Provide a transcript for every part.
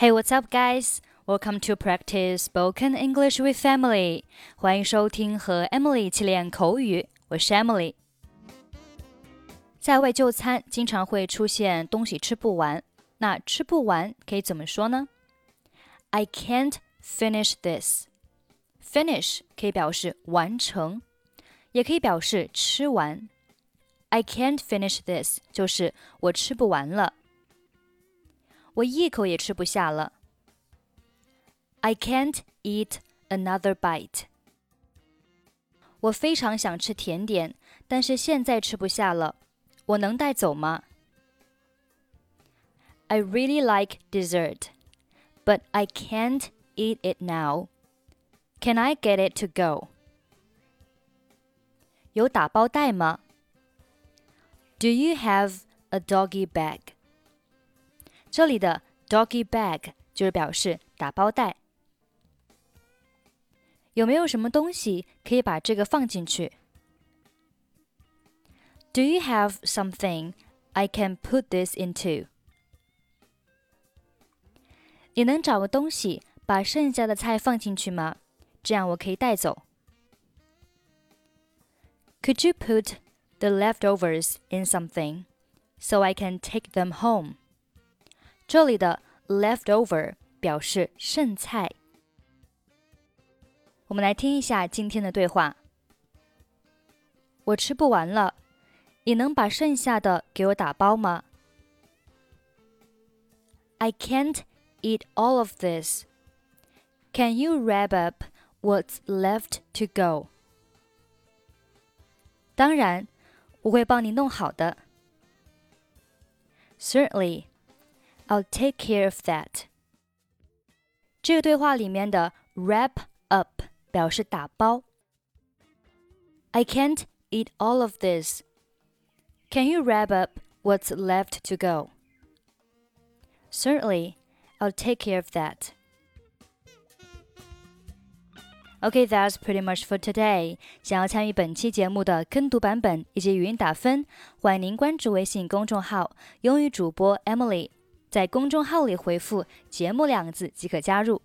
Hey, what's up, guys? Welcome to practice spoken English with Emily. 欢迎收听和 Emily 一起练口语，我是 Emily。在外就餐经常会出现东西吃不完，那吃不完可以怎么说呢？I can't finish this. Finish 可以表示完成，也可以表示吃完。I can't finish this 就是我吃不完了。我一口也吃不下了。I can't eat another bite。我非常想吃甜点，但是现在吃不下了。我能带走吗？I really like dessert, but I can't eat it now. Can I get it to go? 有打包袋吗？Do you have a doggy bag? 这里的 doggy bag 就是表示打包袋。有没有什么东西可以把这个放进去？Do you have something I can put this into？你能找个东西把剩下的菜放进去吗？这样我可以带走。Could you put the leftovers in something so I can take them home？ 这里的 leftover 表示剩菜。我们来听一下今天的对话。我吃不完了，你能把剩下的给我打包吗？I can't eat all of this. Can you wrap up what's left to go? 当然，我会帮你弄好的。Certainly. I'll take care of that。这个对话里面的 wrap up 表示打包。I can't eat all of this. Can you wrap up what's left to go? Certainly, I'll take care of that. Okay, that's pretty much for today. 想要参与本期节目的跟读版本以及语音打分，欢迎您关注微信公众号“英语主播 Emily”。 在公众号里回复“节目”两个字即可加入。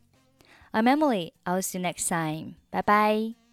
I'm Emily. I'll see you next time. Bye bye.